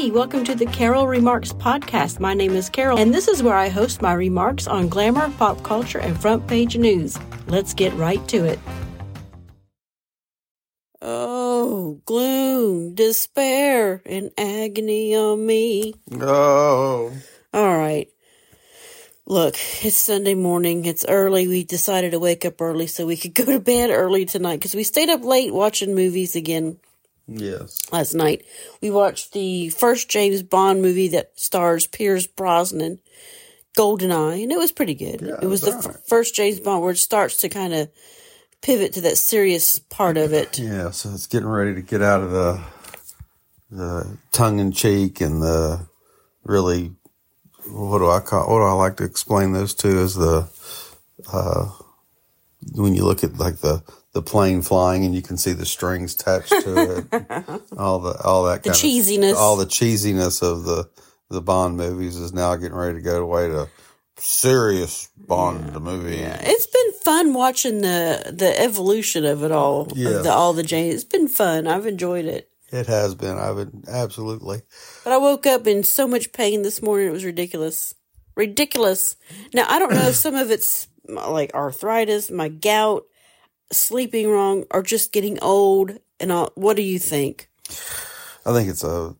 Hey, welcome to the Carol Remarks podcast. My name is Carol, and this is where I host my remarks on glamour, pop culture, and front page news. Let's get right to it. Oh, gloom, despair, and agony on me. Oh, All right. Look, it's Sunday morning. It's early. We decided to wake up early so we could go to bed early tonight because we stayed up late watching movies again yes. last night. We watched the first James Bond movie that stars Pierce Brosnan, Goldeneye, and it was pretty good. Yeah, it was the f- first James Bond where it starts to kind of pivot to that serious part of it. Yeah, so it's getting ready to get out of the the tongue in cheek and the really what do I call what do I like to explain those to is the uh when you look at like the the plane flying and you can see the strings attached to it, all the all that The cheesiness. of all the cheesiness of the the Bond movies is now getting ready to go away to serious Bond movie. It's been fun watching the the evolution of it all. Yes. Of the, all the James. It's been fun. I've enjoyed it. It has been. I've been absolutely. But I woke up in so much pain this morning. It was ridiculous. Ridiculous. Now, I don't know if some of it's like arthritis, my gout, sleeping wrong, or just getting old. And all. What do you think? I think it's a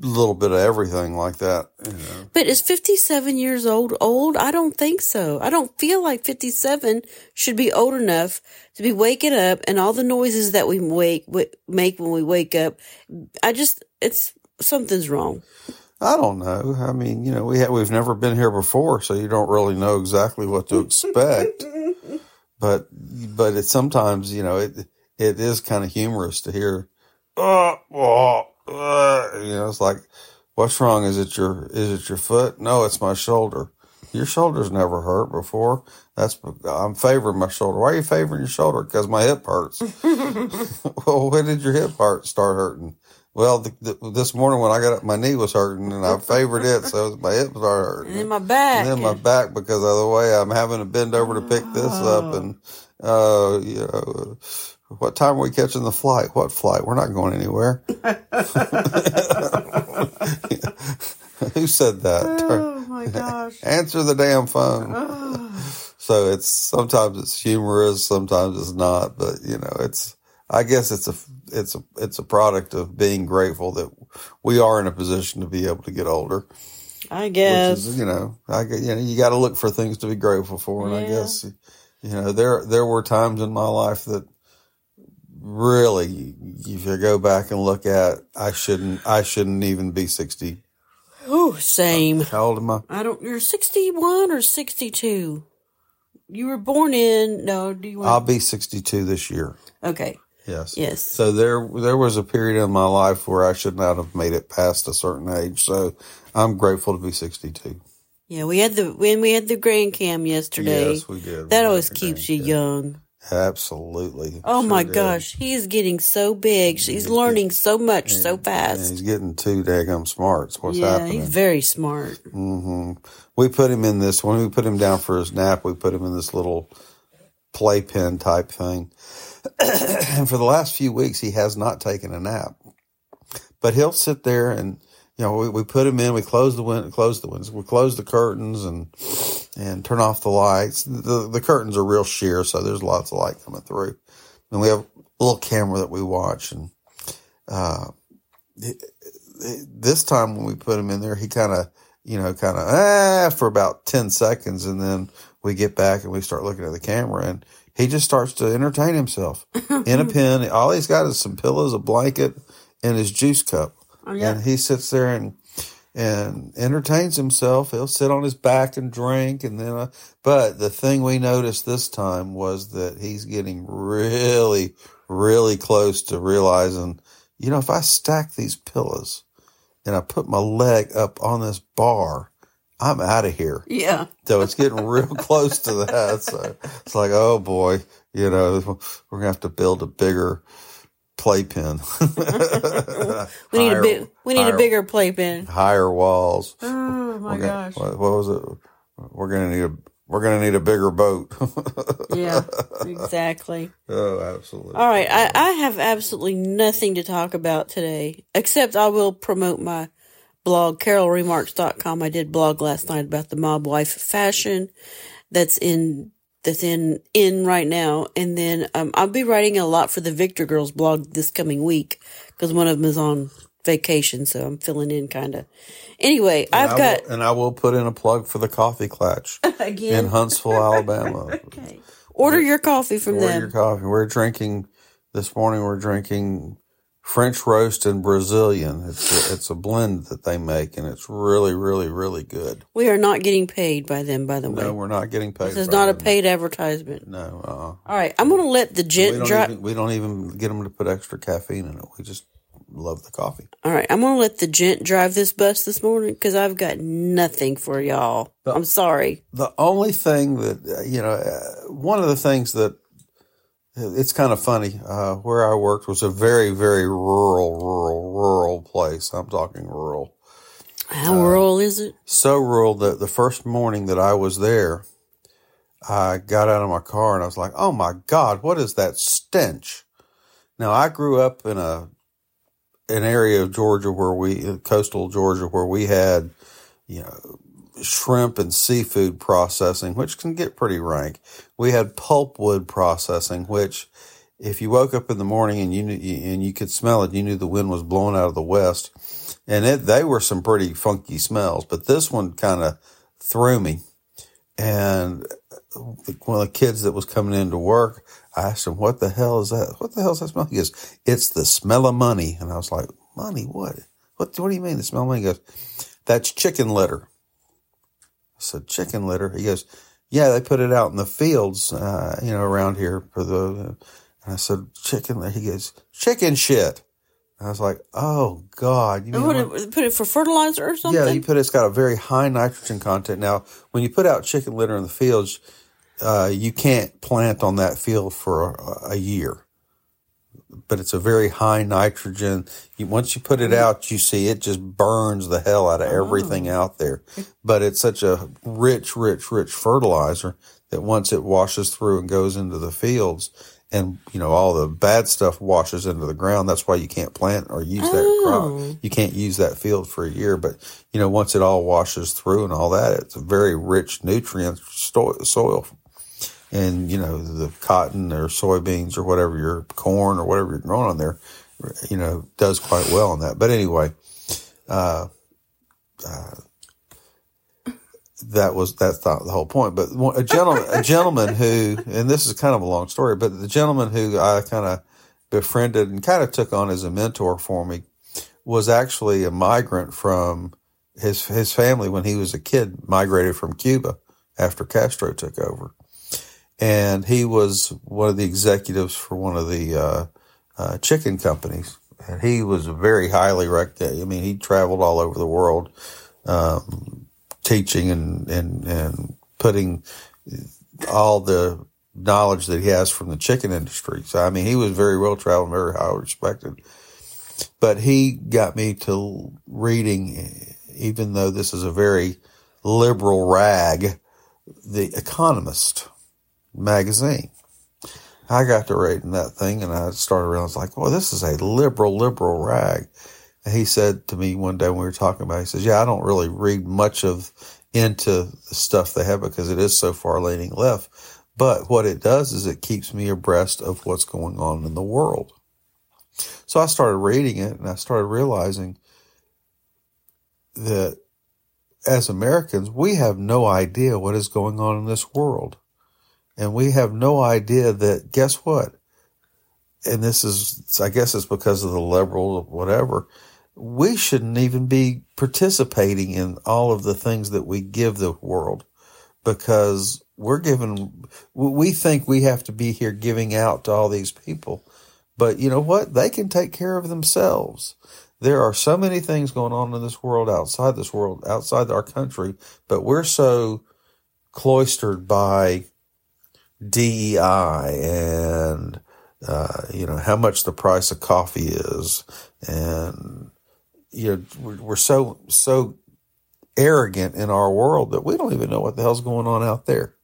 little bit of everything like that. You know. But is 57 years old old? I don't think so. I don't feel like 57 should be old enough to be waking up and all the noises that we wake w- make when we wake up. I just it's something's wrong. I don't know. I mean, you know, we have, we've never been here before, so you don't really know exactly what to expect. but but it's sometimes you know it it is kind of humorous to hear. Uh, uh, uh, you know, it's like, what's wrong? Is it your is it your foot? No, it's my shoulder. Your shoulder's never hurt before. That's I'm favoring my shoulder. Why are you favoring your shoulder? Because my hip hurts. well, when did your hip hurt start hurting? Well, the, the, this morning when I got up, my knee was hurting, and I favored it, so my hip started hurting. And then my back. And then my back because of the way I'm having to bend over to pick this up, and uh, you know, what time are we catching the flight? What flight? We're not going anywhere. Who said that? oh my gosh. Answer the damn phone. so it's sometimes it's humorous, sometimes it's not, but you know, it's. I guess it's a it's a it's a product of being grateful that we are in a position to be able to get older. I guess. is, you know, I you know you got to look for things to be grateful for, and I guess you know there there were times in my life that really, if you go back and look at, I shouldn't I shouldn't even be sixty. Oh, same. How old am I? I don't. You're 61 or 62. You were born in. No, do you Want I'll be sixty two this year. okay. Yes. Yes. So there there was a period in my life where I should not have made it past a certain age. So I'm grateful to be sixty two. Yeah, we had the when we had the grand cam yesterday. Yes, we did. that We always keeps you grandkids. young. Absolutely. Oh Sure my did. gosh, he's getting so big. He's learning so much so And fast. he's getting too daggum smart. What's yeah, happening? he's very smart. Mm-hmm. We put him in this when we put him down for his nap. We put him in this little playpen type thing, and for the last few weeks he has not taken a nap. But he'll sit there and you know we, we put him in. We close the win- close the windows. We close the curtains and and turn off the lights. The the curtains are real sheer, so there's lots of light coming through. And we have a little camera that we watch and. Uh, this time when we put him in there, he kind of, you know, kind of ah for about ten seconds, and then we get back and we start looking at the camera, and he just starts to entertain himself in a pen. All he's got is some pillows, a blanket, and his juice cup, Oh, yeah. and he sits there and and entertains himself. He'll sit on his back and drink, and then. Uh, but the thing we noticed this time was that he's getting really, really close to realizing, you know, if I stack these pillows and I put my leg up on this bar, I'm out of here. Yeah. So it's getting real close to that. So it's like, oh boy, you know, we're gonna have to build a bigger playpen. We need Higher- a big. We need higher- a bigger playpen. higher walls. Oh my gonna- gosh. What, what was it? We're gonna need a we're going to need a bigger boat. Yeah, exactly. oh, absolutely. All right, I, I have absolutely nothing to talk about today, except I will promote my blog, carolremarks.com. I did blog last night about the mob wife fashion that's in that's in in right now, and then um, I'll be writing a lot for the Victory Girls blog this coming week because one of them is on vacation, so I'm filling in kind of. Anyway, And I've I got will, and I will put in a plug for the Coffee Clutch again in. Huntsville, Alabama. Okay. Order your coffee from Order them. your coffee. We're drinking this morning. We're drinking French roast and Brazilian. It's a, it's a blend that they make, and it's really, really, really good. we are not getting paid by them, by the way. No, we're not getting paid. this is by not a paid advertisement. No, uh, All right, I'm going to let the we gent don't drive. even we don't even get them to put extra caffeine in it. We just love the coffee. All right, I'm going to let the gent drive this bus this morning because I've got nothing for y'all. But- I'm sorry. The only thing that you know, uh, one of the things that it's kind of funny. Uh, where I worked was a very, very rural, rural, rural place. I'm talking rural. How Uh, rural is it? so rural that the first morning that I was there, I got out of my car and I was like, "Oh my God, what is that stench?" Now I grew up in a an area of Georgia where we coastal Georgia where we had, you know, shrimp and seafood processing, which can get pretty rank. We had pulpwood processing, which if you woke up in the morning and you knew, and you could smell it, you knew the wind was blowing out of the west, and it they were some pretty funky smells. But this one kind of threw me, and uh, one of the kids that was coming into work, I asked him, "What the hell is that? What the hell is that smell?" He goes, "It's the smell of money," and I was like, "Money? What? What? What do you mean the smell of money?" He goes, "That's chicken litter." I said, "Chicken litter?" He goes, "Yeah, they put it out in the fields, uh, you know, around here for the." And I said, "Chicken?" Litter. He goes, "Chicken shit." I was like, "Oh God!" You what- it- put it for fertilizer or something? yeah, you put it's got a very high nitrogen content. Now, when you put out chicken litter in the fields, uh, you can't plant on that field for a, a year. But it's a very high nitrogen. You, once you put it mm-hmm. out, you see it just burns the hell out of everything oh. out there. But it's such a rich, rich, rich fertilizer that once it washes through and goes into the fields, and you know all the bad stuff washes into the ground. That's why you can't plant or use that Oh. crop. You can't use that field for a year. But you know once it all washes through and all that, it's a very rich nutrient soil. And you know the cotton or soybeans or whatever your corn or whatever you're growing on there, you know does quite well on that. But anyway, uh, uh, that was that's not the whole point. But a gentleman, a gentleman who, and this is kind of a long story, but the gentleman who I kind of befriended and kind of took on as a mentor for me was actually a migrant from his his family when he was a kid migrated from Cuba after Castro took over, and he was one of the executives for one of the uh, uh, chicken companies. And he was very highly recognized. I mean, he traveled all over the world teaching and, and, and putting all the knowledge that he has from the chicken industry. So, I mean, he was very well traveled, very highly respected. But he got me to reading, even though this is a very liberal rag, The Economist magazine. I got to reading that thing and I started realizing like, well, this is a liberal, liberal rag. And he said to me one day when we were talking about it, he says, yeah, I don't really read much of into the stuff they have because it is so far leaning left. But what it does is it keeps me abreast of what's going on in the world. So I started reading it and I started realizing that as Americans, we have no idea what is going on in this world. And we have no idea that, guess what? And this is, I guess it's because of the liberal, whatever. We shouldn't even be participating in all of the things that we give the world because we're given, we think we have to be here giving out to all these people. But you know what? They can take care of themselves. There are so many things going on in this world, outside this world, outside our country, but we're so cloistered by DEI and, uh, you know, how much the price of coffee is. And, you know, we're, we're so, so arrogant in our world that we don't even know what the hell's going on out there.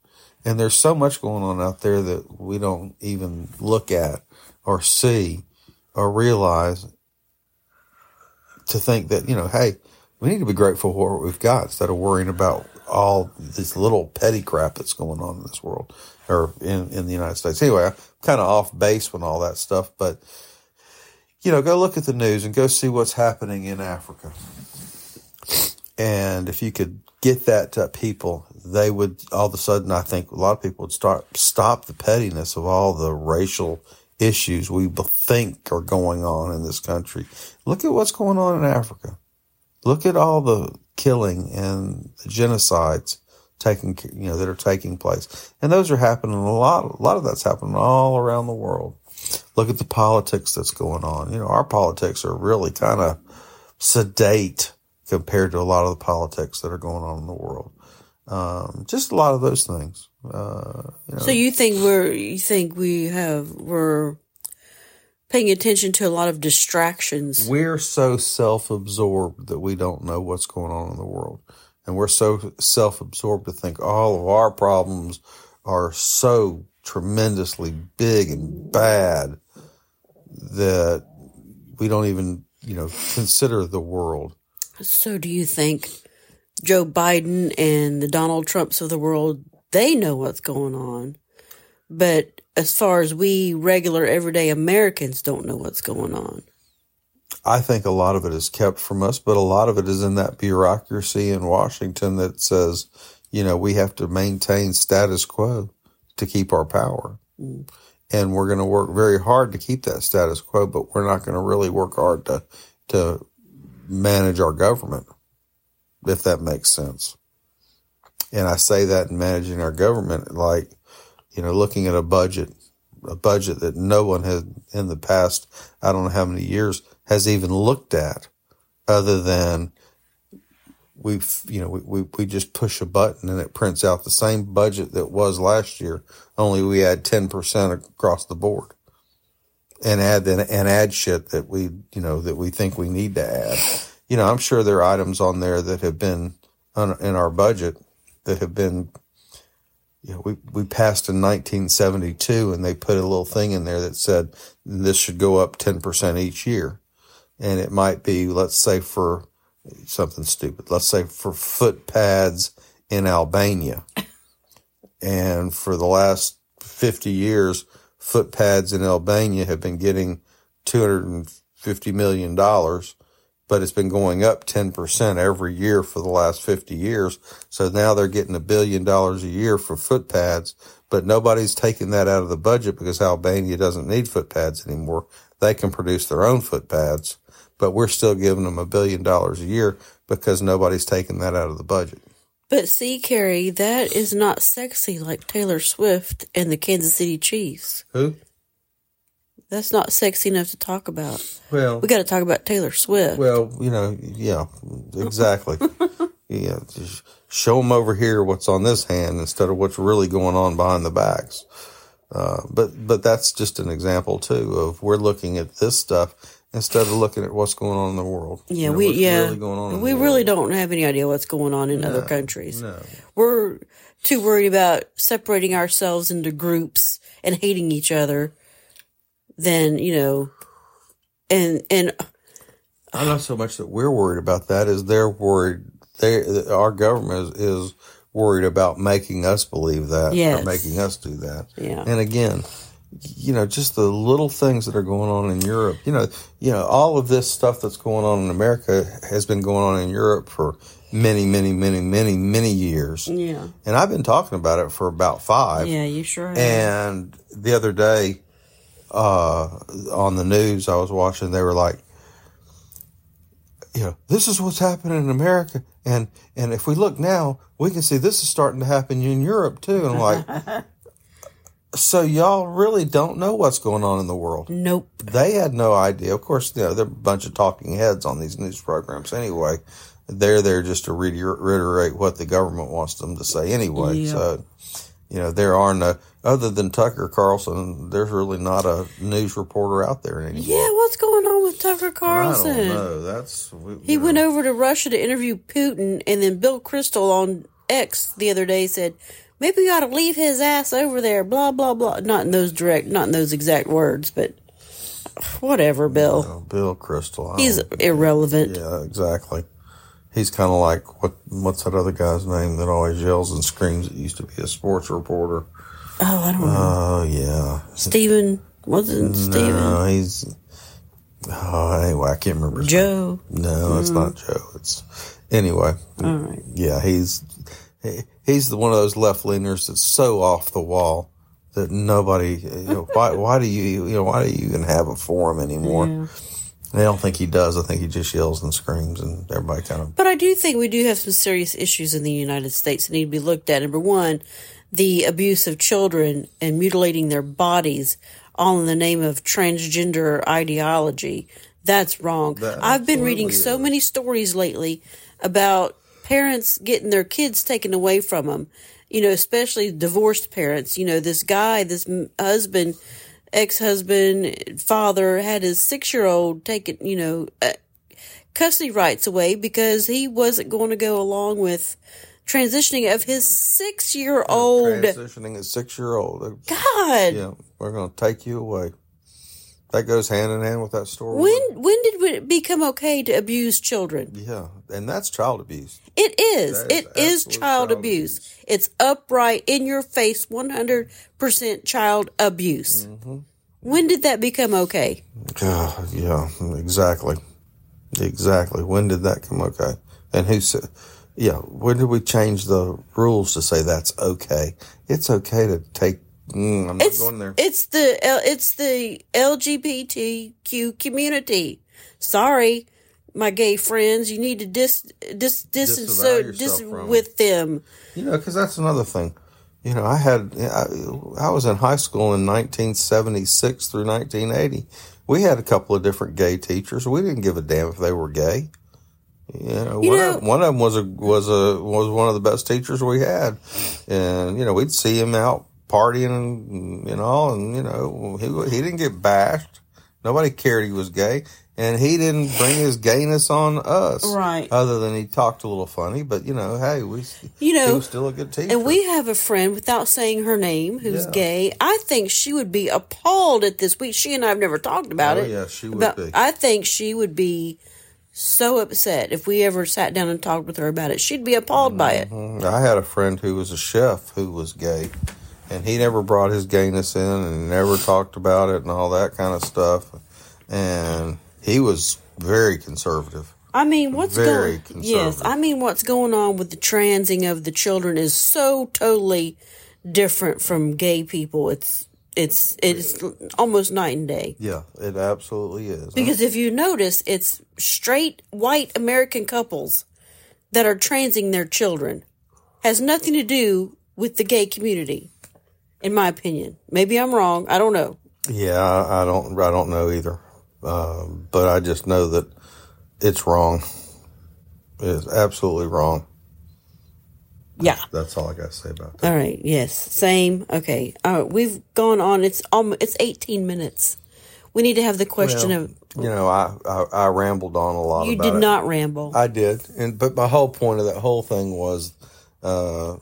And there's so much going on out there that we don't even look at or see or realize to think that, you know, hey, we need to be grateful for what we've got instead of worrying about all this little petty crap that's going on in this world or in, in the United States. Anyway, I'm kind of off base with all that stuff, but you know, go look at the news and go see what's happening in Africa. And if you could get that to people, they would all of a sudden, I think a lot of people would start stop the pettiness of all the racial issues we think are going on in this country. Look at what's going on in Africa. Look at all the killing and the genocides taking, you know, that are taking place. And those are happening a lot. A lot of that's happening all around the world. Look at the politics that's going on. You know, our politics are really kind of sedate compared to a lot of the politics that are going on in the world. Um, just a lot of those things. Uh, you know. So you think we're you think we have we're paying attention to a lot of distractions. We're so self-absorbed that we don't know what's going on in the world, and we're so self-absorbed to think all of our problems are so tremendously big and bad that we don't even you know consider the world. So do you think Joe Biden and the Donald Trumps of the world they know what's going on. But as far as we regular everyday Americans don't know what's going on. I think a lot of it is kept from us, but a lot of it is in that bureaucracy in Washington that says, you know, we have to maintain status quo to keep our power. Mm. And we're going to work very hard to keep that status quo, but we're not going to really work hard to, to manage our government, if that makes sense. And I say that in managing our government, like, you know, looking at a budget, a budget that no one has in the past, I don't know how many years has even looked at other than we've, you know, we, we, we just push a button and it prints out the same budget that was last year, only we add 10% across the board and add then and add shit that we, you know, that we think we need to add. You know, I'm sure there are items on there that have been in our budget that have been you know, we, we passed in 1972 and they put a little thing in there that said this should go up 10% each year. And it might be, let's say for something stupid, let's say for foot pads in Albania. and for the last 50 years, foot pads in Albania have been getting $250 million but it's been going up 10% every year for the last 50 years. So now they're getting a billion dollars a year for foot pads, but nobody's taking that out of the budget because Albania doesn't need foot pads anymore. They can produce their own foot pads, but we're still giving them a billion dollars a year because nobody's taking that out of the budget. But see, Carrie, that is not sexy like Taylor Swift and the Kansas City Chiefs. Who? That's not sexy enough to talk about. Well, we got to talk about Taylor Swift. Well, you know, yeah, exactly. yeah, just show them over here what's on this hand instead of what's really going on behind the backs. Uh, but but that's just an example too of we're looking at this stuff instead of looking at what's going on in the world. Yeah, you know, we yeah really we really world. don't have any idea what's going on in no, other countries. No. We're too worried about separating ourselves into groups and hating each other then you know, and and I'm not so much that we're worried about that as they're worried. They our government is, is worried about making us believe that yes. or making us do that. Yeah. And again, you know, just the little things that are going on in Europe. You know, you know, all of this stuff that's going on in America has been going on in Europe for many, many, many, many, many years. Yeah. And I've been talking about it for about five. Yeah, you sure have. And the other day, uh, on the news I was watching, they were like, you know, this is what's happening in America. And, and if we look now, we can see this is starting to happen in Europe too. And I'm like, so y'all really don't know what's going on in the world. Nope. They had no idea. Of course, you know, they're a bunch of talking heads on these news programs anyway. They're there just to reiterate what the government wants them to say anyway. Yep. So, you know, there are no, other than Tucker Carlson, there's really not a news reporter out there anymore. Yeah, what's going on with Tucker Carlson? I don't know. That's we, he know. went over to Russia to interview Putin, and then Bill Kristol on X the other day said, maybe we ought to leave his ass over there. Blah blah blah. Not in those direct, not in those exact words, but whatever, Bill. Bill Kristol. I He's irrelevant. yeah, exactly. He's kind of like what? What's that other guy's name that always yells and screams? That used to be a sports reporter. Oh, I don't know. Oh yeah, Steven wasn't Steven. no, he's. Oh, anyway, I can't remember. Joe. No, it's mm. not Joe. It's anyway. All right. Yeah, he's he- he's the one of those left leaners that's so off the wall that nobody. You know, why why do you you know why do you even have a forum anymore? Yeah. I don't think he does. I think he just yells and screams, and everybody kind of But I do think we do have some serious issues in the United States that need to be looked at. Number one, the abuse of children and mutilating their bodies, all in the name of transgender ideology. That's wrong. That I've been reading absolutely so many stories lately about parents getting their kids taken away from them. You know, especially divorced parents. You know, this guy, this husband, ex-husband, father had his six-year-old taken. You know, uh, custody rights away because he wasn't going to go along with transitioning of his six year old. transitioning a six year old. God, Yeah, we're going to take you away. That goes hand in hand with that story. when when did it become okay to abuse children? Yeah, and that's child abuse. It is. That is It is absolute child child abuse. abuse. It's upright in your face, one hundred percent child abuse. Mm-hmm. When did that become okay? Ah, yeah, exactly. Exactly. When did that come okay? And who said, yeah, when did we change the rules to say that's okay? It's okay to take, mm, I'm not It's going there. it's the it's the LGBTQ community. Sorry, my gay friends, you need to dis dis distance so dis with them. You know, because that's another thing. You know, I had, I, I was in high school in 1976 through 1980. We had a couple of different gay teachers. We didn't give a damn if they were gay. You know, You one, know- of, one of them was a was a was one of the best teachers we had, and you know we'd see him out partying and you know, and you know he he didn't get bashed. Nobody cared he was gay, and he didn't bring his gayness on us, Right. Other than he talked a little funny, but you know, hey, we You he know, was still a good teacher. and we have a friend without saying her name who's Yeah. gay. I think she would be appalled at this. We she and I have never talked about Oh, it. yeah, she would but be. I think she would be so upset if we ever sat down and talked with her about it. She'd be appalled by it. Mm, I had a friend who was a chef who was gay, and he never brought his gayness in and never talked about it and all that kind of stuff. And he was very conservative. I mean, what's Very going? Yes. I mean, what's going on with the transing of the children is so totally different from gay people. It's it's it's almost night and day. Yeah, it absolutely is. Because if you notice, it's straight white American couples that are transing their children. Has nothing to do with the gay community, in my opinion. Maybe I'm wrong. I don't know. yeah, I, I don't, I don't know either. Um, but I just know that it's wrong. It's absolutely wrong. Yeah. That's all I got to say about that. All right. Yes. Same. Okay. Right. We've gone on. It's almost. It's 18 minutes. We need to have the question Well, of. You know, I, I, I rambled on a lot You did it. not ramble. I did, and but my whole point of that whole thing was, uh,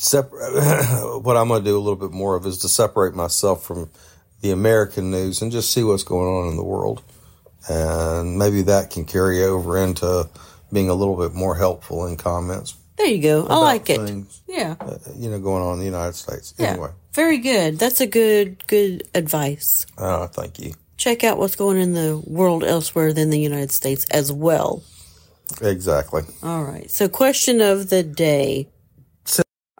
separ- what I'm going to do a little bit more of is to separate myself from the American news and just see what's going on in the world, and maybe that can carry over into being a little bit more helpful in comments. there you go. I like it. Yeah. uh, you know, going on in the United States. Yeah. Anyway, Very good. That's a good good advice. uh, thank you. Check out what's going on in the world elsewhere than the United States as well. Exactly. All right. So, question of the day.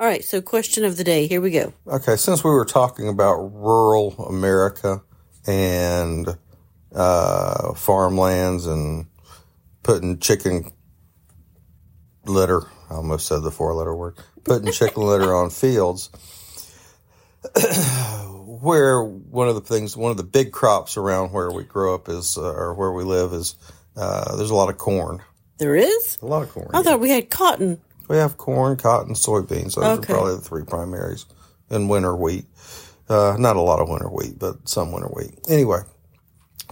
All right. So, question of the day. Here we go. Okay, since we were talking about rural America and uh, farmlands and putting chicken litter, I almost said the four letter word, putting chicken litter on fields, where one of the things, one of the big crops around where we grow up is, uh, or where we live is, uh, there's a lot of corn. There is? A lot of corn. I thought we had cotton. We have corn, cotton, soybeans. Those Okay. are probably the three primaries. And winter wheat. Uh, not a lot of winter wheat, but some winter wheat. Anyway,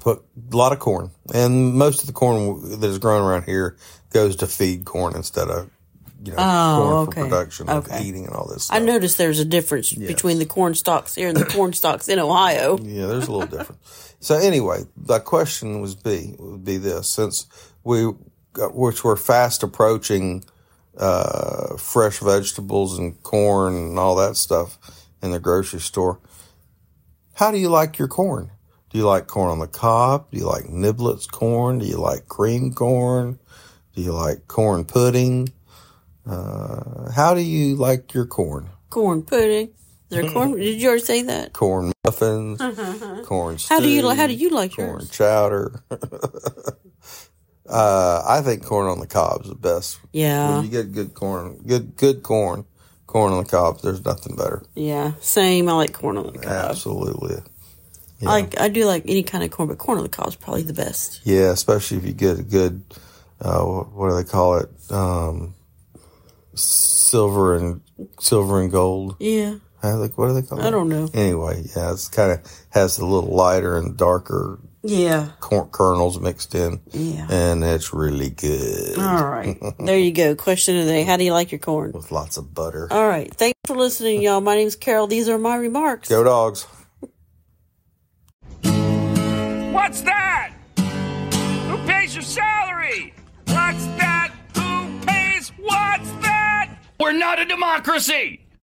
but a lot of corn. And most of the corn that is grown around here goes to feed corn instead of you know Oh, corn okay. for production of Okay. eating and all this. Stuff. I noticed there's a difference between the corn stalks here and the corn stalks in Ohio. Yeah, there's a little different. So anyway, the question was be would be this: since we, which we're fast approaching uh, fresh vegetables and corn and all that stuff in the grocery store, how do you like your corn? Do you like corn on the cob? Do you like niblets corn? Do you like cream corn? Do you like corn pudding? Uh, how do you like your corn? Corn pudding. There corn? Did you already say that? Corn muffins, corn stew. How do you how do you like your corn yours? chowder. uh, I think corn on the cob is the best. Yeah, When you get good corn, good good corn, corn on the cob, there's nothing better. yeah, same. I like corn on the cob. Absolutely. I like I do like any kind of corn, but corn on the cob is probably the best. Yeah, especially if you get a good, uh, what, do they call it? Um, silver and silver and gold. Yeah, How they- What do they call it? I don't know. Anyway, yeah, it's kind of has a little lighter and darker Yeah, corn kernels mixed in, yeah. and it's really good All right, there you go. Question of the day: How do you like your corn? with lots of butter. All right, thanks for listening, y'all. My name's Carol. These are my remarks. Go dogs. What's that? Who pays your salary? What's that? Who pays? What's that? We're not a democracy.